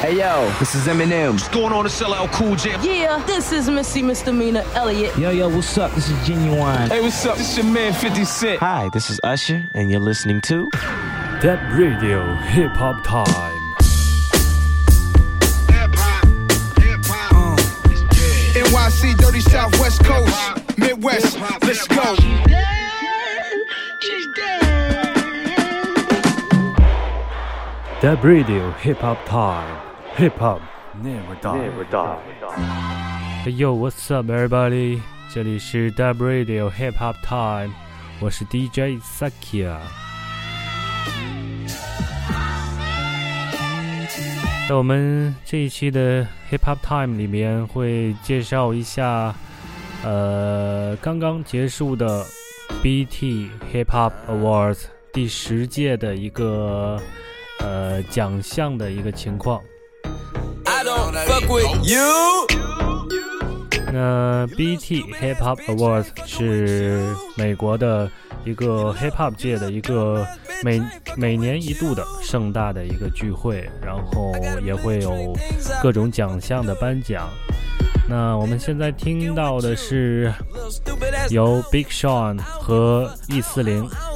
Hey yo, this is Eminem. What's going on? It's LL Cool J. Yeah, this is Missy Misdemeanor Elliott. Yo, yo, what's up? This is Ginuwine. Hey, what's up? This your man 50 Cent. Hi, this is Usher, and you're listening to Dab Radio Hip Hop Time. Uh. NYC, Dirty Southwest Coast, Midwest, let's go. Dab Radio Hip Hop Time. Hip Hop never die. Never Die。Hey yo, what's up, everybody？这里是 Dub Radio Hip Hop Time，我是 DJ Sakia。在我们这一期的 Hip Hop Time 里面，会介绍一下，呃，刚刚结束的 BT Hip Hop Awards 第十届的一个呃奖项的一个情况。I don't fuck with you. 那 BT Hip Hop Awards 是美国的一个 Hip Hop 界的一个每每年一度的盛大的一个聚会，然后也会有各种奖项的颁奖。那我们现在听到的是由 Big Sean 和 E 四零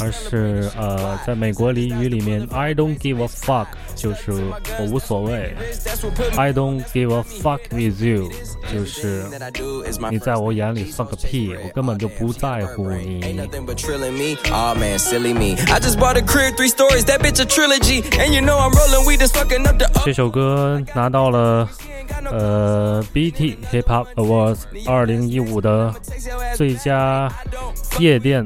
而是在美国俚语里面，I don't give a fuck 就是我无所谓，I don't give a fuck with you 就是你在我眼里放个屁，我根本就不在乎你。这首歌拿到了呃 BT Hip Hop Awards 2015的最佳夜店。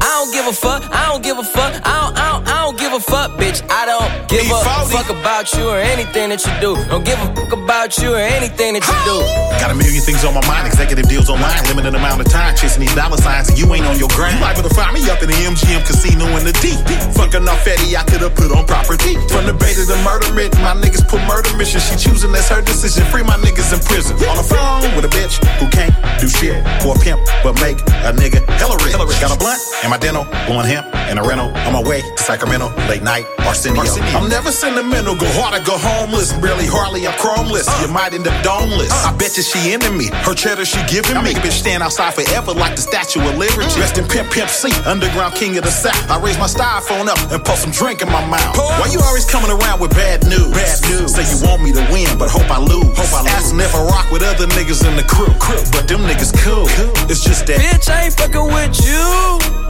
I don't give a fuck, I don't give a fuck, I don't, I don't, I don't give a fuck, bitch. I don't give a fuck about you or anything that you do. Don't give a fuck about you or anything that you do. Got a million things on my mind, executive deals online, limited amount of time, chasing these dollar signs, and you ain't on your grind. You liable to find me up in the MGM casino in the deep. Fucking off Eddie, I could've put on property. From the bay to the murder writ, my niggas put murder mission. She choosing, that's her decision. Free my niggas in prison. On the phone with a bitch who can't do shit for a pimp, but make a nigga hella rich. Got a blunt in my dental, blowing hemp in a rental. On my way to Sacramento, late night, Arsenio. I'm never sentimental, go hard or go homeless. Barely, hardly, I'm chromeless. Uh. You might end up domeless. Uh. I bet you she into me. Her cheddar she giving me. I Make a bitch stand outside forever like the Statue of Liberty. Mm. Rest in Pimp Pimp C, underground king of the South. I raise my styrofoam up and pour some drink in my mouth. Why you always coming around with bad news? Bad news. Say you want me to win, but hope I lose. Hope I lose. Asking if I rock with other niggas in the crew. crew. But them niggas cool. It's just that. Bitch, I ain't fucking with you.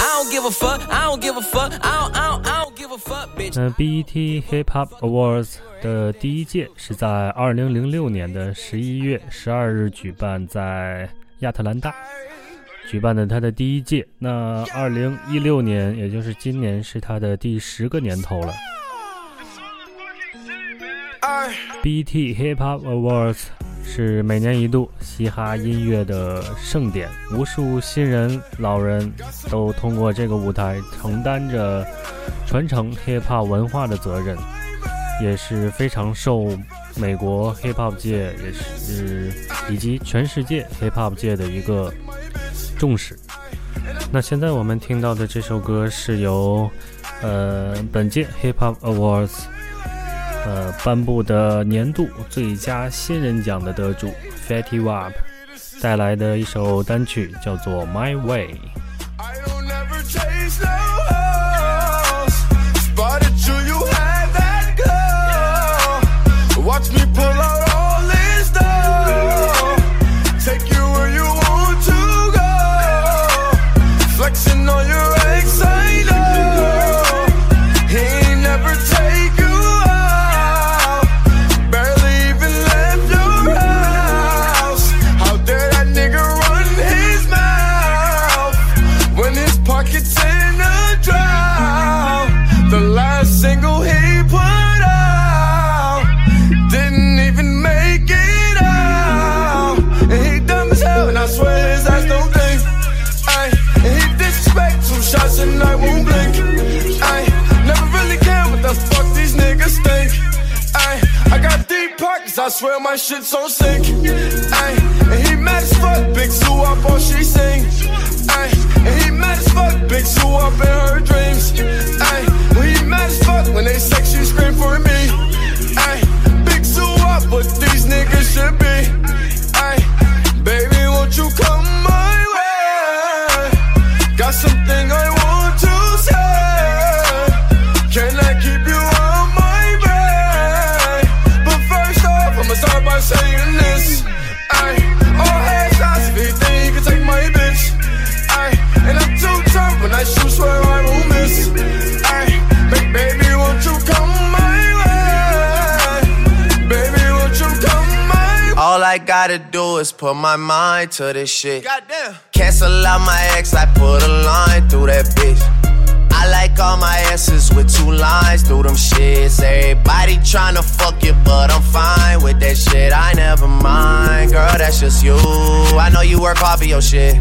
I don't give a fuck, I don't give a fuck, I don't, I don't, I don't give a fuck, bitch. 那 BET Hip Hop Awards 的第一届是在二零零六年的十一月十二日举办在亚特兰大，举办的它的第一届。那二零一六年，也就是今年，是它的第十个年头了。BET Hip Hop Awards 是每年一度嘻哈音乐的盛典，无数新人、老人都通过这个舞台承担着传承 hip hop 文化的责任。也是非常受美国 hip hop 界也是以及全世界 hip hop 界的一个重视。那现在我们听到的这首歌是由呃本届 hip hop awards 呃颁布的年度最佳新人奖的得主 Fatty Wap 带来的一首单曲，叫做《My Way》。My shit so sick. Ay, and he mad as fuck, big Sue up all she sing. Ay, and he mad as fuck, big Sue up in her dreams. Do is put my mind to this shit. Goddamn. Cancel out my ex, I put a line through that bitch. I like all my asses with two lines through them shits. Everybody tryna fuck you, but I'm fine with that shit. I never mind, girl, that's just you. I know you work hard for your shit.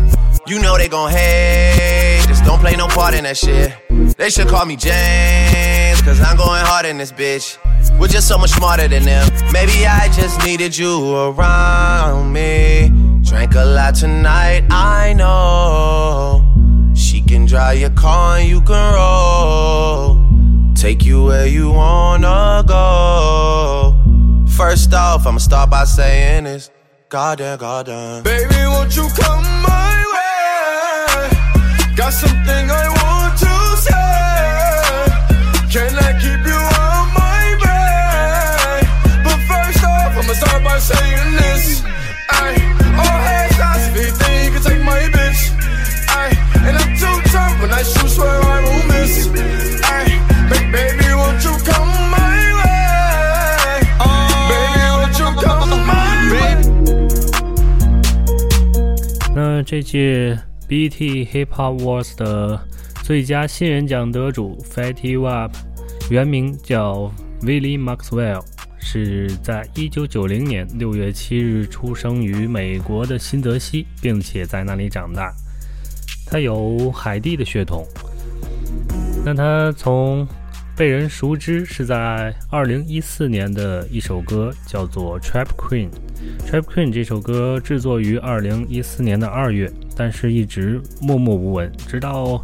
You know they gon' hate, just don't play no part in that shit. They should call me James, cause I'm going hard in this bitch. We're just so much smarter than them. Maybe I just needed you around me. Drank a lot tonight, I know. She can drive your car and you can roll. Take you where you wanna go. First off, I'ma start by saying this. Goddamn, goddamn. Baby, won't you come my way? Got something I want 这届 BT Hip Hop Awards 的最佳新人奖得主 Fatty Wap，原名叫 Willie Maxwell，是在1990年6月7日出生于美国的新泽西，并且在那里长大。他有海地的血统。那他从被人熟知是在2014年的一首歌，叫做《Trap Queen》。《Trap Queen》这首歌制作于2014年的二月，但是一直默默无闻，直到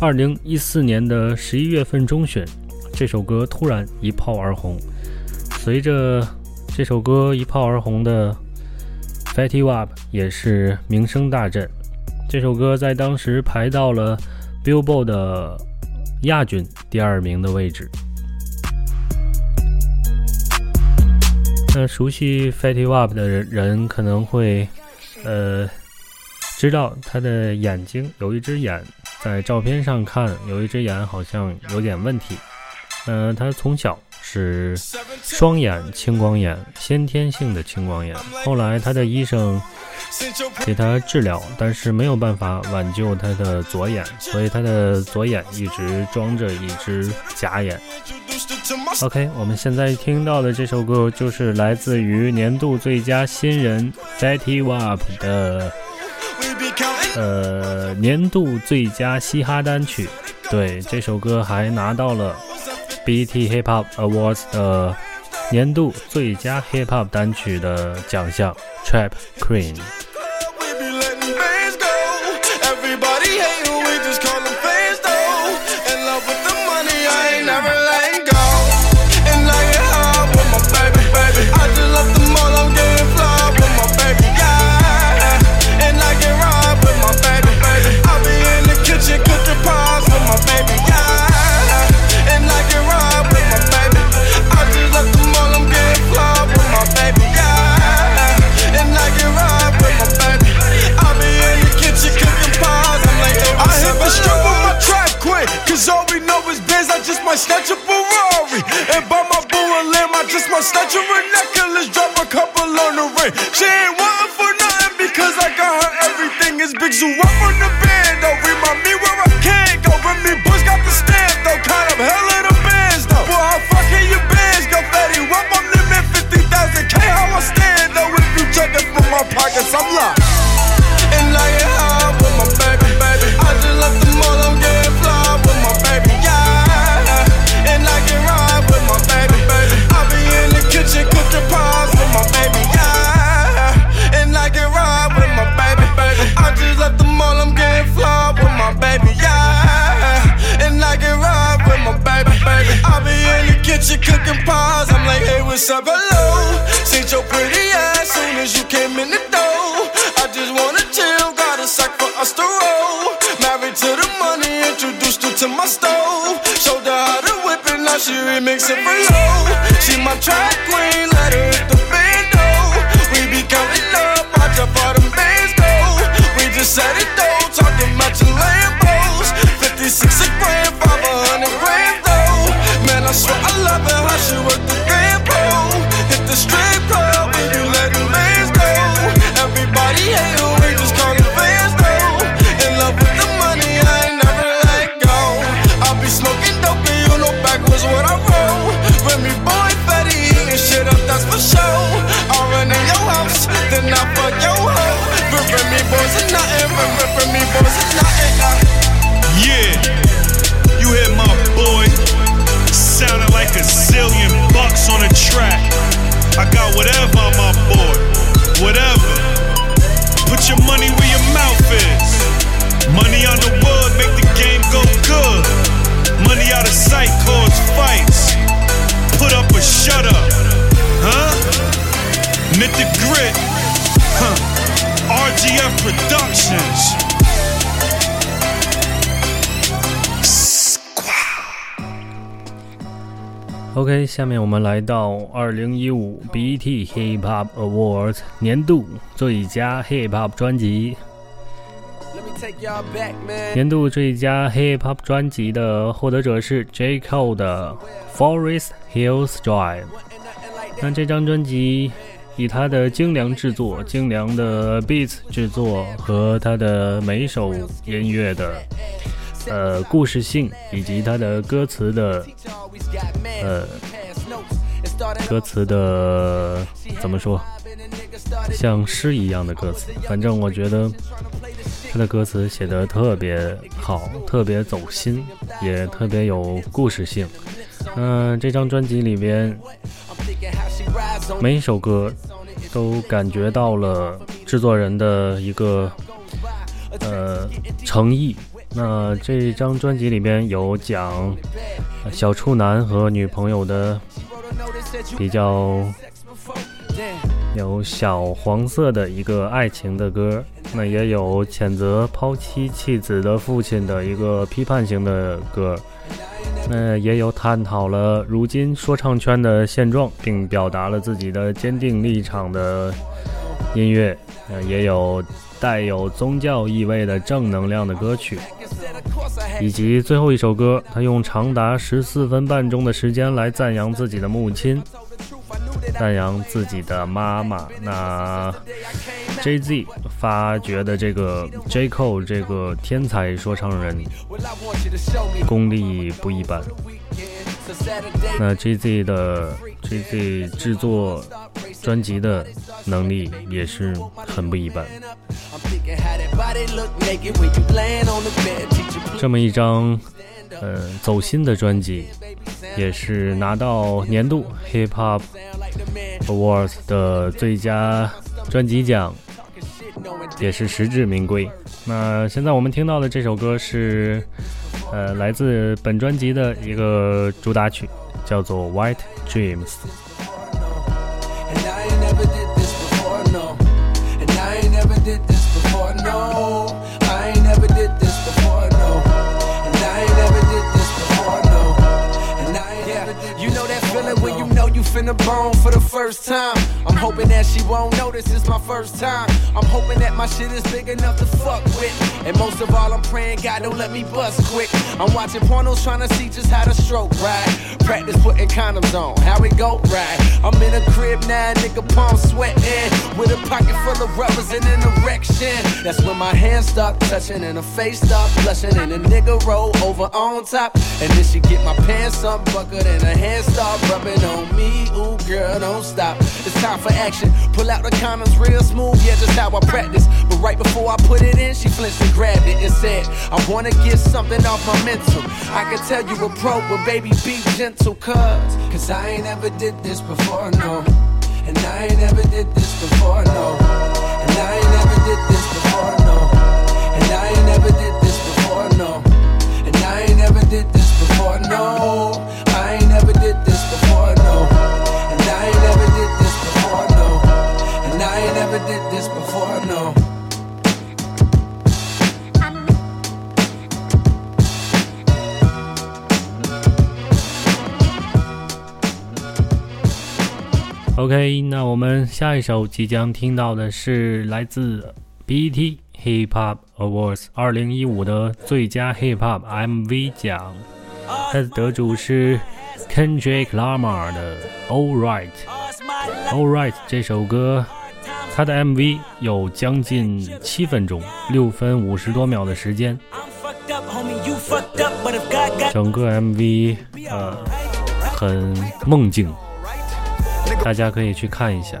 2014年的11月份中旬，这首歌突然一炮而红。随着这首歌一炮而红的 Fatty Wap 也是名声大振。这首歌在当时排到了 Billboard 的亚军第二名的位置。那熟悉 Fatty Wap 的人人可能会，呃，知道他的眼睛有一只眼，在照片上看有一只眼好像有点问题。呃，他从小是双眼青光眼，先天性的青光眼。后来他的医生给他治疗，但是没有办法挽救他的左眼，所以他的左眼一直装着一只假眼。OK，我们现在听到的这首歌就是来自于年度最佳新人 Fatty Wap 的呃年度最佳嘻哈单曲。对，这首歌还拿到了 BT Hip Hop Awards 的年度最佳 Hip Hop 单曲的奖项 Trap Queen。She ain't wantin' for nothing because I got her everything. It's big zoo up on the band, 下面我们来到二零一五 BET Hip Hop Awards 年度最佳 Hip Hop 专辑。年度最佳 Hip Hop 专辑的获得者是 J Cole 的《Forest Hills Drive》。那这张专辑以他的精良制作、精良的 beats 制作和他的每一首音乐的呃故事性，以及他的歌词的呃歌词的怎么说，像诗一样的歌词。反正我觉得他的歌词写得特别好，特别走心，也特别有故事性。嗯、这张专辑里边每一首歌都感觉到了制作人的一个呃诚意。那这张专辑里边有讲小处男和女朋友的比较有小黄色的一个爱情的歌，那也有谴责抛妻弃子的父亲的一个批判性的歌，那也有探讨了如今说唱圈的现状，并表达了自己的坚定立场的音乐，呃，也有带有宗教意味的正能量的歌曲，以及最后一首歌，他用长达十四分半钟的时间来赞扬自己的母亲，赞扬自己的妈妈。那 J Z 发掘的这个 J Cole 这个天才说唱人，功力不一般。那 J Z 的 J Z 制作专辑的能力也是很不一般。这么一张呃走心的专辑，也是拿到年度 Hip Hop Awards 的最佳专辑奖，也是实至名归。那现在我们听到的这首歌是，呃，来自本专辑的一个主打曲，叫做《White Dreams》。Finna bone for the first time. I'm hoping that she won't notice it's my first time. I'm hoping that my shit is big enough to fuck with. And most of all, I'm praying God don't let me bust quick. I'm watching pornos trying to see just how to stroke ride. Practice putting condoms on, how it go right. I'm in a crib now, nigga, palm sweating. With a pocket full of rubbers and an erection. That's when my hands start touching and her face start blushing. And a nigga roll over on top. And then she get my pants unbuckled and her hands start rubbing on me ooh, girl, don't stop. It's time for action. Pull out the condoms real smooth, yeah, just how I practice. But right before I put it in, she flinched and grabbed it and said, I wanna get something off my mental. I can tell you a pro, but baby, be gentle, cuz. Cause I ain't ever did this before, no. And I ain't ever did this before, no. And I ain't ever did this before, no. And I ain't ever did this before, no. And I ain't ever did this before, no. OK，那我们下一首即将听到的是来自 BET Hip Hop Awards 二零一五的最佳 Hip Hop MV 奖，它的得主是 Kendrick Lamar 的 All Right。All Right 这首歌。它的 MV 有将近七分钟，六分五十多秒的时间。整个 MV 呃很梦境，大家可以去看一下。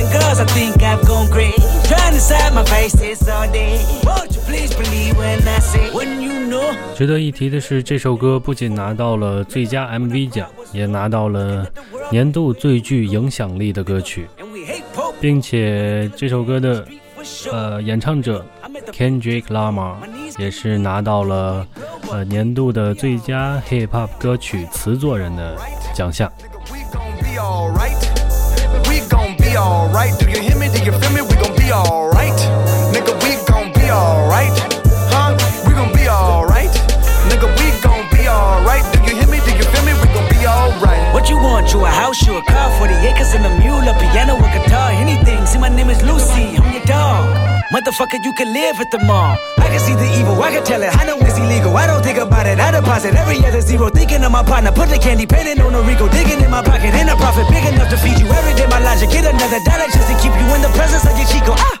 Boys and girls, I think I 值得一提的是，这首歌不仅拿到了最佳 MV 奖，也拿到了年度最具影响力的歌曲，并且这首歌的呃演唱者 Kendrick Lamar 也是拿到了呃年度的最佳 Hip Hop 歌曲词作人的奖项。Alright. Do you hear me? Do you feel me? We gon' be alright. Nigga, we gon' be alright. Huh? We gon' be alright. Nigga, we gon' be alright. Do you hear me? Do you feel me? We gon' be alright. What you want? You a house, you a car, 40 acres and a mule, a piano, Motherfucker, you can live at the mall. I can see the evil, I can tell it. I know it's illegal. I don't think about it. I deposit every other zero. Thinking of my partner, put the candy painting on a Rico. Digging in my pocket, in a profit big enough to feed you every day. My logic, get another dollar just to keep you in the presence of your Chico. Ah!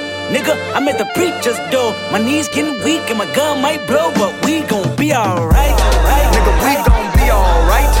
Nigga, I'm at the preacher's door. My knees getting weak and my gun might blow, but we gon' be alright. Nigga, we gon' be alright.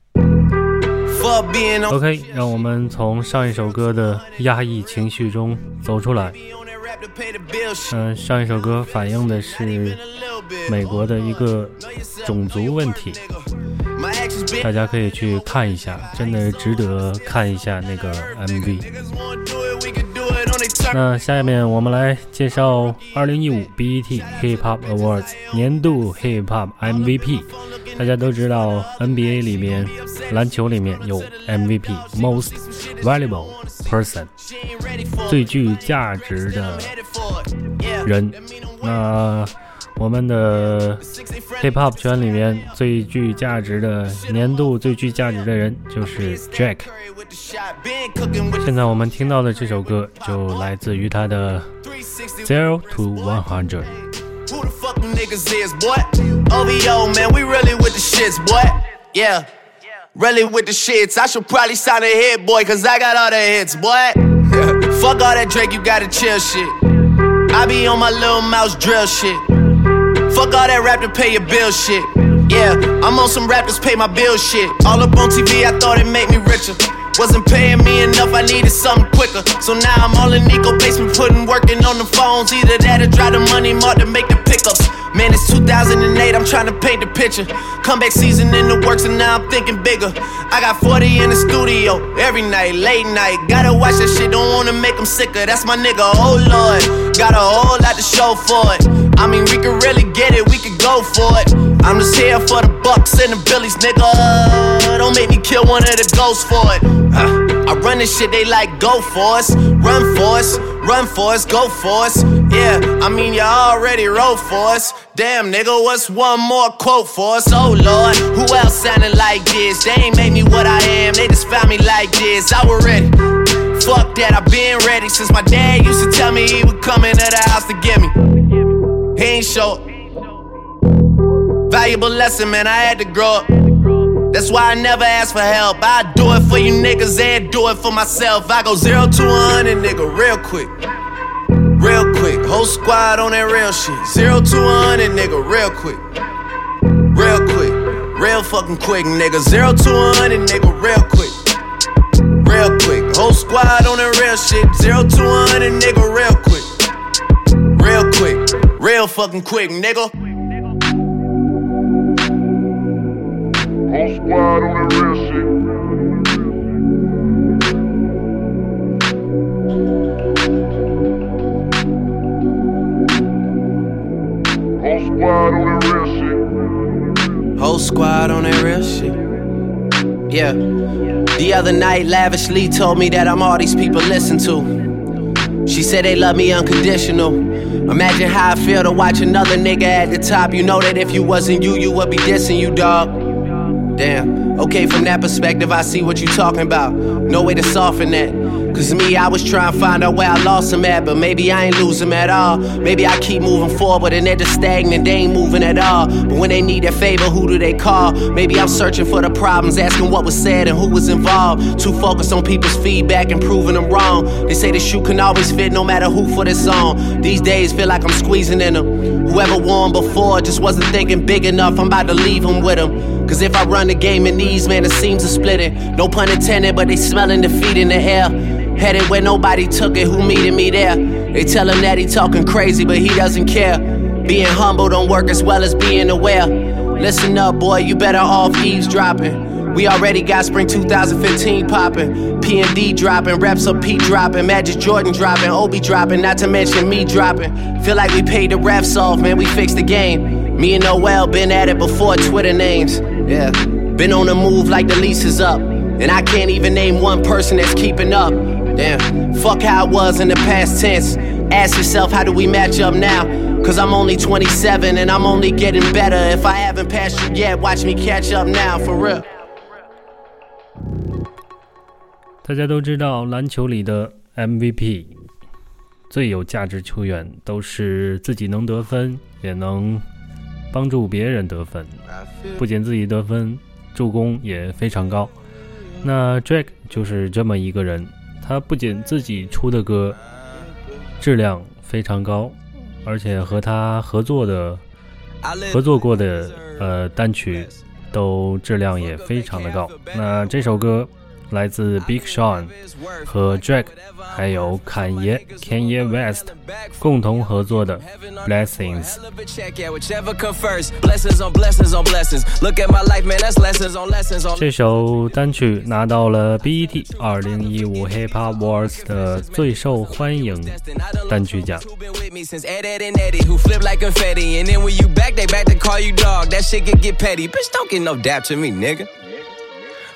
OK，让我们从上一首歌的压抑情绪中走出来。嗯，上一首歌反映的是美国的一个种族问题，大家可以去看一下，真的值得看一下那个 MV。那下面我们来介绍二零一五 BET Hip Hop Awards 年度 Hip Hop MVP。大家都知道 NBA 里面篮球里面有 MVP Most Valuable Person 最具价值的人。那我们的 hip hop 圈里面最具价值的年度最具价值的人就是 Jack。现在我们听到的这首歌就来自于他的 Zero to One Hundred。Who the fuck them niggas is, boy? OVO, man, we really with the shits, boy. Yeah. Really with the shits. I should probably sign a hit, boy, cause I got all the hits, boy. fuck all that Drake, you gotta chill shit. I be on my little mouse drill shit. Fuck all that rap to pay your bill shit. Yeah, I'm on some rappers pay my bill shit. All up on TV, I thought it made me richer. Wasn't paying me enough, I needed something quicker. So now I'm all in Nico basement, putting working on the phones. Either that or drive the money mark to make the pickups. Man, it's 2008, I'm trying to paint the picture. Comeback season in the works, and now I'm thinking bigger. I got 40 in the studio every night, late night. Gotta watch that shit, don't wanna make them sicker. That's my nigga, oh lord. Got a whole lot to show for it. I mean, we could really for it. I'm just here for the bucks and the billies, nigga. Don't make me kill one of the ghosts for it. Uh, I run this shit, they like go for us, run for us, run for us, go for us. Yeah, I mean, you already wrote for us. Damn, nigga, what's one more quote for us? Oh lord, who else sounding like this? They ain't made me what I am, they just found me like this. I was ready. Fuck that, I've been ready since my dad used to tell me he would come into the house to get me. He ain't show. Valuable lesson, man, I had to grow up. That's why I never ask for help. I do it for you niggas and do it for myself. I go zero to one hundred, nigga, real quick. Real quick. Whole squad on that real shit. Zero to one hundred, nigga, real quick. Real quick. Real fucking quick, nigga. Zero to one hundred, nigga, real quick. Real quick. Whole squad on that real shit. Zero to one hundred, nigga, real quick. Real quick. Real fucking quick, nigga. Whole squad on that real shit. Whole squad on that real shit. Whole squad on that real shit. Yeah. The other night, Lavish D told me that I'm all these people listen to. She said they love me unconditional. Imagine how I feel to watch another nigga at the top. You know that if you wasn't you, you would be dissing you, dog. Damn. Okay, from that perspective, I see what you talking about. No way to soften that. Cause me, I was trying to find out where I lost him at, but maybe I ain't lose him at all. Maybe I keep moving forward and they're just stagnant, they ain't moving at all. But when they need a favor, who do they call? Maybe I'm searching for the problems, asking what was said and who was involved. Too focused on people's feedback and proving them wrong. They say the shoe can always fit no matter who for this song. These days feel like I'm squeezing in them. Whoever won before just wasn't thinking big enough, I'm about to leave them with them. Cause if I run the game in these, man, it seems to split it. No pun intended, but they smelling defeat in the air. Headed where nobody took it, who meeting me there? They tell him that he talking crazy, but he doesn't care. Being humble don't work as well as being aware. Listen up, boy, you better off eavesdropping. We already got spring 2015 popping. P&D dropping, raps up P dropping, Majid Jordan dropping, Obi dropping, not to mention me dropping. Feel like we paid the refs off, man, we fixed the game. Me and Noel been at it before Twitter names. Yeah, been on the move like the lease is up. And I can't even name one person that's keeping up. Damn, fuck how I was in the past tense. Ask yourself, how do we match up now? Cause I'm only 27 and I'm only getting better. If I haven't passed you yet, watch me catch up now, for real. 大家都知道，篮球里的 MVP 最有价值球员都是自己能得分，也能帮助别人得分，不仅自己得分，助攻也非常高。那 Drake 就是这么一个人，他不仅自己出的歌质量非常高，而且和他合作的合作过的呃单曲都质量也非常的高。那这首歌。来自 Big Sean 和 Drake，还有侃爷 Kanye West 共同合作的 Blessings。这首单曲拿到了 BET 二零一五 Hip Hop Awards 的最受欢迎单曲奖。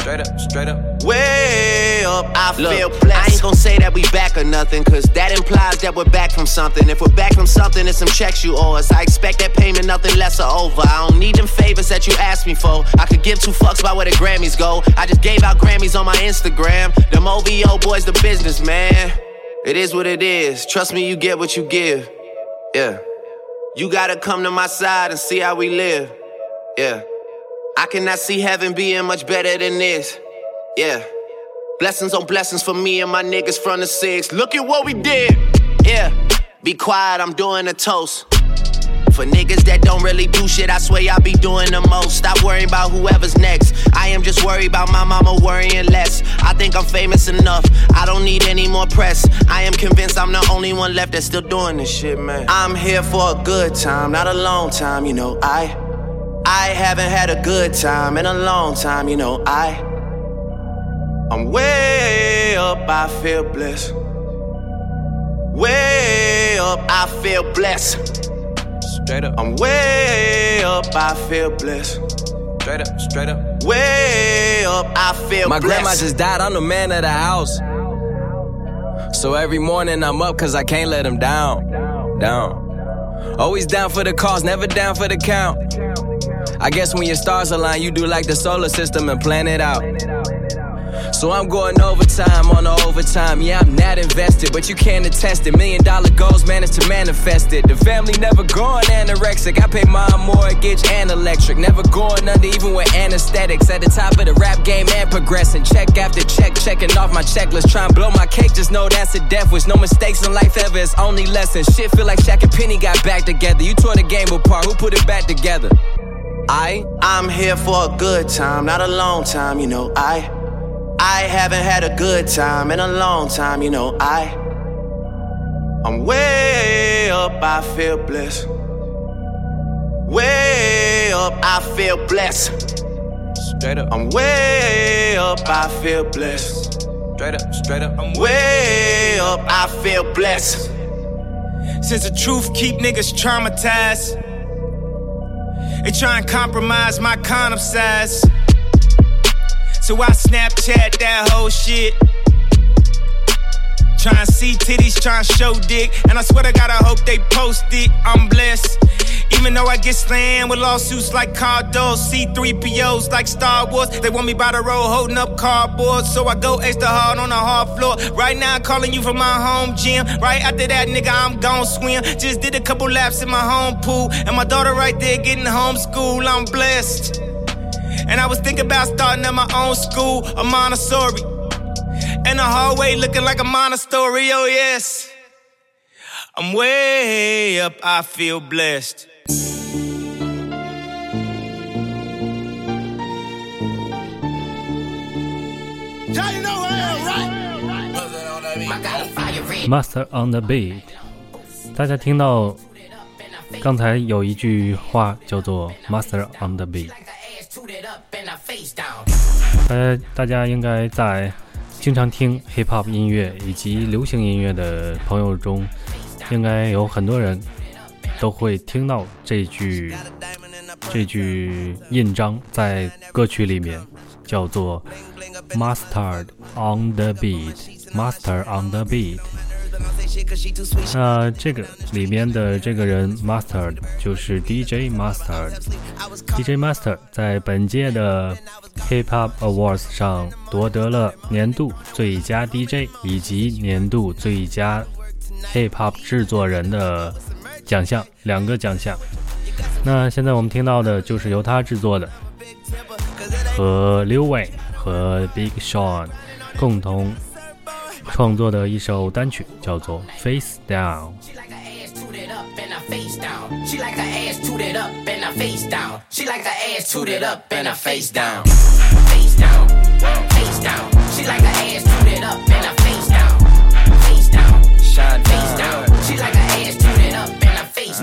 Straight up, straight up. Way up, I Look, feel blessed. I ain't gon' say that we back or nothing, cause that implies that we're back from something. If we're back from something, it's some checks you owe us. I expect that payment, nothing less or over. I don't need them favors that you asked me for. I could give two fucks about where the Grammys go. I just gave out Grammys on my Instagram. Them OVO boys, the business, man. It is what it is. Trust me, you get what you give. Yeah. You gotta come to my side and see how we live. Yeah. I cannot see heaven being much better than this. Yeah. Blessings on blessings for me and my niggas from the six. Look at what we did. Yeah. Be quiet, I'm doing a toast. For niggas that don't really do shit, I swear I be doing the most. Stop worrying about whoever's next. I am just worried about my mama worrying less. I think I'm famous enough. I don't need any more press. I am convinced I'm the only one left that's still doing this shit, man. I'm here for a good time, not a long time, you know. I I haven't had a good time in a long time, you know. I, I'm way up, I feel blessed. Way up, I feel blessed. Straight up. I'm way up, I feel blessed. Straight up, straight up. Way up, I feel blessed. My blessed. grandma just died, I'm the man of the house. So every morning I'm up cause I can't let him down. Down. Always down for the cause, never down for the count. I guess when your stars align, you do like the solar system and plan it out. So I'm going overtime on the overtime. Yeah, I'm not invested, but you can't attest it. Million dollar goals managed to manifest it. The family never going anorexic. I pay my mortgage and electric. Never going under, even with anesthetics. At the top of the rap game and progressing. Check after check, checking off my checklist. Try and blow my cake, just know that's a death wish. No mistakes in life ever, it's only lessons. Shit feel like Shaq and Penny got back together. You tore the game apart, who put it back together? I, I'm here for a good time, not a long time, you know. I, I haven't had a good time in a long time, you know. I, I'm way up, I feel blessed. Way up, I feel blessed. Straight up. I'm way up, I feel blessed. Straight up, straight up. I'm way up, I feel blessed. Since the truth keep niggas traumatized. They try and compromise my condom size. So I Snapchat that whole shit. Trying to see titties, trying to show dick. And I swear to God, I hope they post it. I'm blessed. Even though I get slammed with lawsuits like Cardos, C3POs like Star Wars. They want me by the road holding up cardboard. So I go extra hard on the hard floor. Right now, I'm calling you from my home gym. Right after that, nigga, I'm gon' swim. Just did a couple laps in my home pool. And my daughter right there getting homeschooled. I'm blessed. And I was thinking about starting at my own school, a Montessori. In the hallway looking like a monastery, oh yes. I'm way up, I feel blessed. Master on the beat，大家听到刚才有一句话叫做 Master on the beat，大家大家应该在经常听 hip hop 音乐以及流行音乐的朋友中，应该有很多人都会听到这句这句印章在歌曲里面叫做 Master on the beat，Master on the beat。那这个里面的这个人 Master 就是 DJ Master，DJ Master 在本届的 Hip Hop Awards 上夺得了年度最佳 DJ 以及年度最佳 Hip Hop 制作人的奖项，两个奖项。那现在我们听到的就是由他制作的，和 Lil Wayne 和 Big Sean 共同。创作的一首单曲叫做《Face Down》。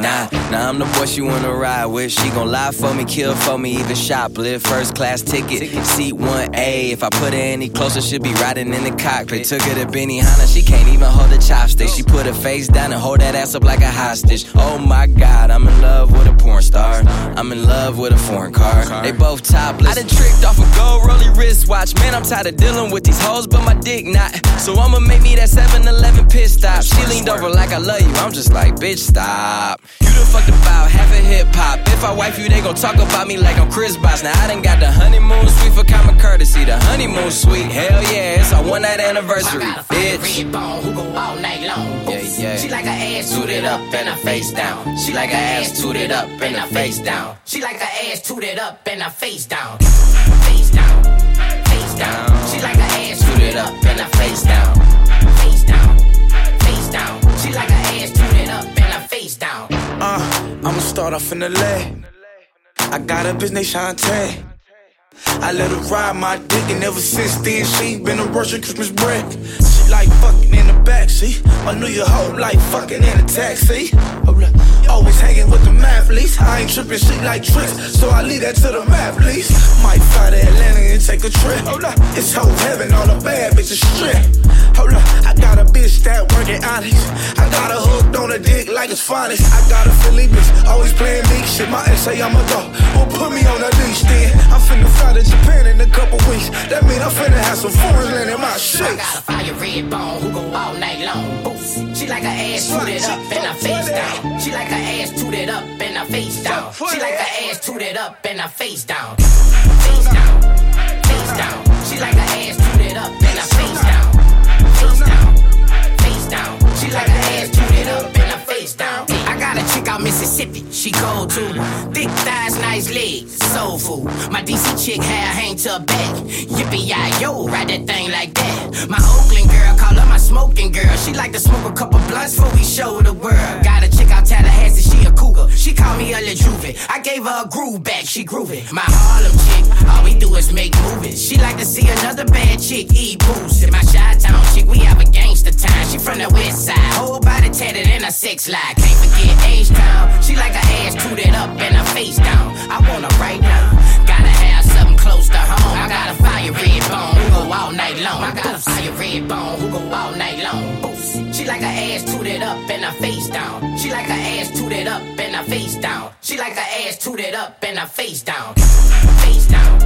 Nah, nah, I'm the boy she wanna ride with. She gon' lie for me, kill for me, even shoplift. First class ticket, seat 1A. If I put her any closer, she'll be riding in the cockpit. Took her to Benihana, she can't even hold a chopstick. She put her face down and hold that ass up like a hostage. Oh my god, I'm in love with a porn star. I'm in love with a foreign car. They both topless. I done tricked off a gold rolly wristwatch. Man, I'm tired of dealing with these hoes, but my dick not. So I'ma make me that 7 Eleven pit stop. She leaned over like I love you. I'm just like, bitch, stop. You done fucked about half a hip hop. If I wife you, they gon' talk about me like I'm Chris Bosh. Now I done got the honeymoon suite for common courtesy. The honeymoon suite, hell yeah, it's our one night anniversary, I got a bitch. who go all night long. Yeah, yeah. She like her ass tooted up and her face down. She like her ass tooted up and her face down. She like her ass tooted up and her face down. Face down. Face down. She like her ass tooted up and her face down. Face down. Face down. She like her ass tooted up and her face down. Uh, I'ma start off in the leg. I got a business Shantae. I let her ride my dick, and ever since then, she been a Russian Christmas break. She like fucking in the backseat. I knew your hoe like fucking in a taxi. Always hanging with the mathletes. I ain't tripping shit like tricks, so I leave that to the mathletes. Might fly to Atlanta and take a trip. Hold up. It's whole heaven, all the bad bitches strip. Hold up. I got a bitch that working honest. I got a hooked on a dick like it's finest. I got a Philly bitch, always playing big shit. My ex say I'm a dog. Well, put me on a leash then. I'm finna fly to Japan in a couple weeks. That mean I'm finna have some foreign land in my shit. I got a fire red bone who go all night long. Boost. She like her ass tooted up and her face down. She like her ass tooted up and her face down. She like her ass tooted up and her face down. Face down. Face down. She like her ass tooted up and her face down. Face down. Face down. She like her Mississippi. She cold too. Thick thighs, nice legs, soul food. My DC chick hair hang to her back. Yippee yi yo, ride that thing like that. My Oakland girl call her my smoking girl. She like to smoke a couple blunts before we show the world. Got a chick out Tallahassee, she a cougar. She call me a Juve. I gave her a groove back, she groovy. My Harlem chick, all we do is make movies. She like to see another bad chick eat pussy. My Chi Town chick, we have a gangster time. She from the west side, whole tatted in a six line. Can't forget H Town. She like her ass tooted up and her face down. I her right now. Gotta have something close to home. I got a fire red bone who go all night long. I got a fire red bone who go all night long. She like her ass tooted up and her face down. She like her ass tooted up and her face down. She like her ass tooted up and her face down. Face down.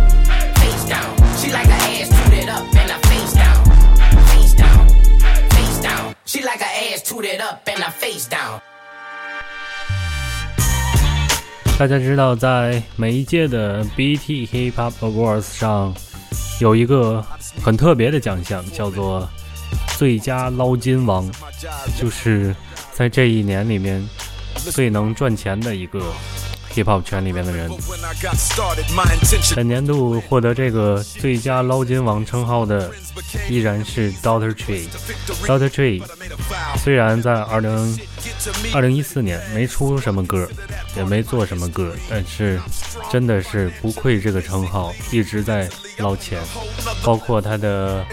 Face down. She like her ass tooted up and her She like her ass tooted up and her face down. 大家知道，在每一届的 BT Hip Hop Awards 上，有一个很特别的奖项，叫做最佳捞金王，就是在这一年里面最能赚钱的一个 hip hop 圈里面的人。本年度获得这个最佳捞金王称号的依然是 Doctor Tree。Doctor Tree 虽然在二零二零一四年没出什么歌，也没做什么歌，但是真的是不愧这个称号，一直在捞钱。包括他的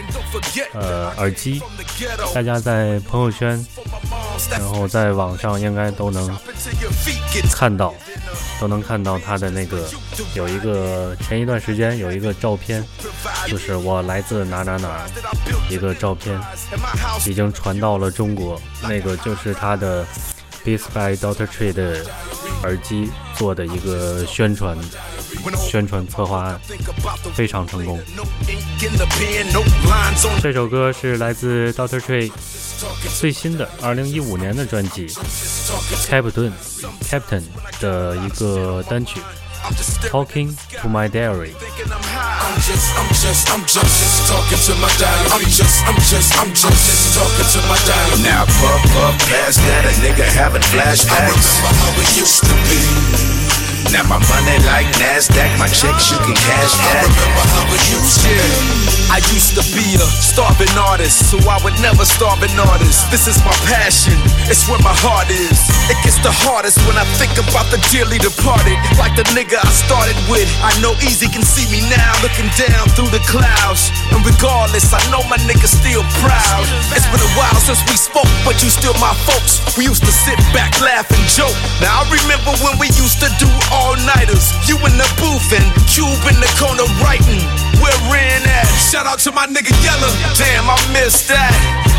呃耳机，大家在朋友圈，然后在网上应该都能看到，都能看到他的那个有一个前一段时间有一个照片，就是我来自哪哪哪一个照片，已经传到了中国，那个就是他的。Beats by Doctor Tree 的耳机做的一个宣传宣传策划案，非常成功。这首歌是来自 Doctor Tree 最新的二零一五年的专辑《Compton Compton》的一个单曲《Talking to My Diary》。I'm diary. Puff, puff, past that, a nigga having flashbacks. I remember how it used to be. Now my money like NASDAQ, my checks you can cash that. I used to be. I used to be a starving artist, so I would never starve an artist. This is my passion, it's where my heart is. It gets the hardest when I think about the dearly departed. Like the nigga I started with. I know Eazy can see me now, looking down through the clouds. And regardless, I know my nigga still proud. It's been a while since we spoke, but you still my folks. We used to sit back, laugh, and joke. Now I remember when we used to do all-nighters. You in the booth and Cube in the corner writing. Where Ren at? Shout out to my nigga Yella. Damn, I missed that.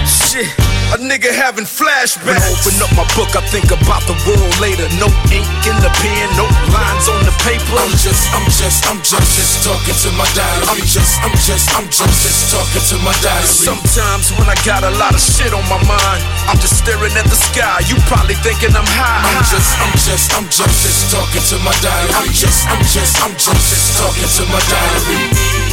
Shit, a nigga having flashbacks. When I open up my book, I think about the world later. No ink in the pen, no lines on the paper. I'm just, I'm just, I'm just, just talking to my diary. I'm just, I'm just, I'm just, just talking to my diary. Sometimes when I got a lot of shit on my mind, I'm just staring at the sky. You probably thinking I'm high. I'm just, I'm just, I'm just, just talking to my diary. I'm just, I'm just, I'm just, just talking to my diary.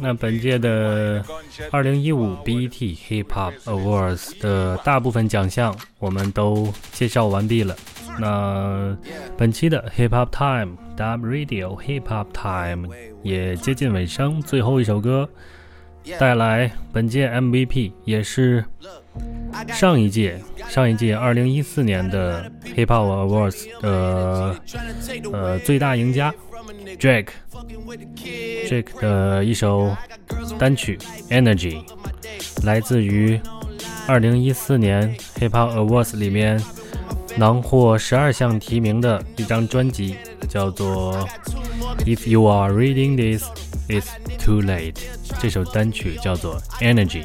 那本届的2015 BET Hip Hop Awards 的大部分奖项我们都介绍完毕了。那本期的 Hip Hop Time Dub Radio Hip Hop Time 也接近尾声，最后一首歌带来本届 MVP，也是上一届上一届2014年的 Hip Hop Awards 的呃最大赢家。Drake Drake 的一首单曲《Energy》，来自于2014年 Hip Hop Awards 里面囊获十二项提名的一张专辑，叫做《If You Are Reading This, It's Too Late》。这首单曲叫做《Energy》。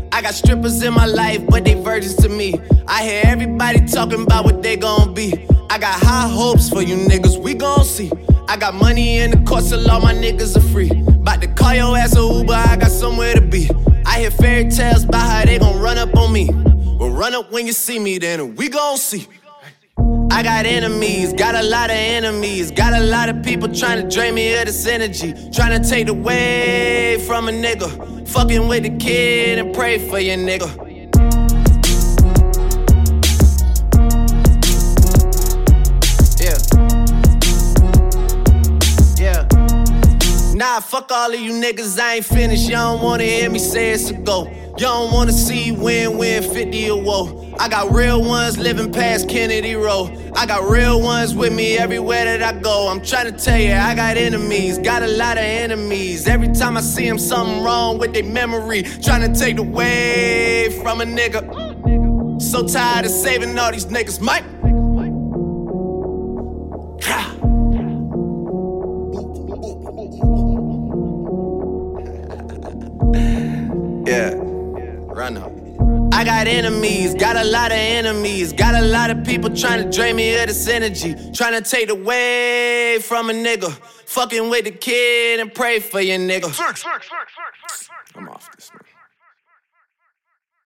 I got strippers in my life, but they virgins to me. I hear everybody talking about what they gon' be. I got high hopes for you niggas, we gon' see. I got money in the court, so all my niggas are free. About to call your ass a Uber, I got somewhere to be. I hear fairy tales about how they gon' run up on me. Well, run up when you see me, then we gon' see. I got enemies, got a lot of enemies, got a lot of people trying to drain me of this energy, trying to take away from a nigga. Fucking with the kid and pray for your nigga. Yeah. Yeah. Nah, fuck all of you niggas, I ain't finished. Y'all don't wanna hear me say it's a go. Y'all don't wanna see win win 50 or woe. I got real ones living past Kennedy Road. I got real ones with me everywhere that I go. I'm trying to tell you, I got enemies, got a lot of enemies. Every time I see them, something wrong with their memory. Trying to take away from a nigga. So tired of saving all these niggas, Mike. Yeah, run up. I got enemies, got a lot of enemies, got a lot of people trying to drain me of this energy, trying to take away from a nigga, fucking with the kid and pray for your nigga. I'm off this.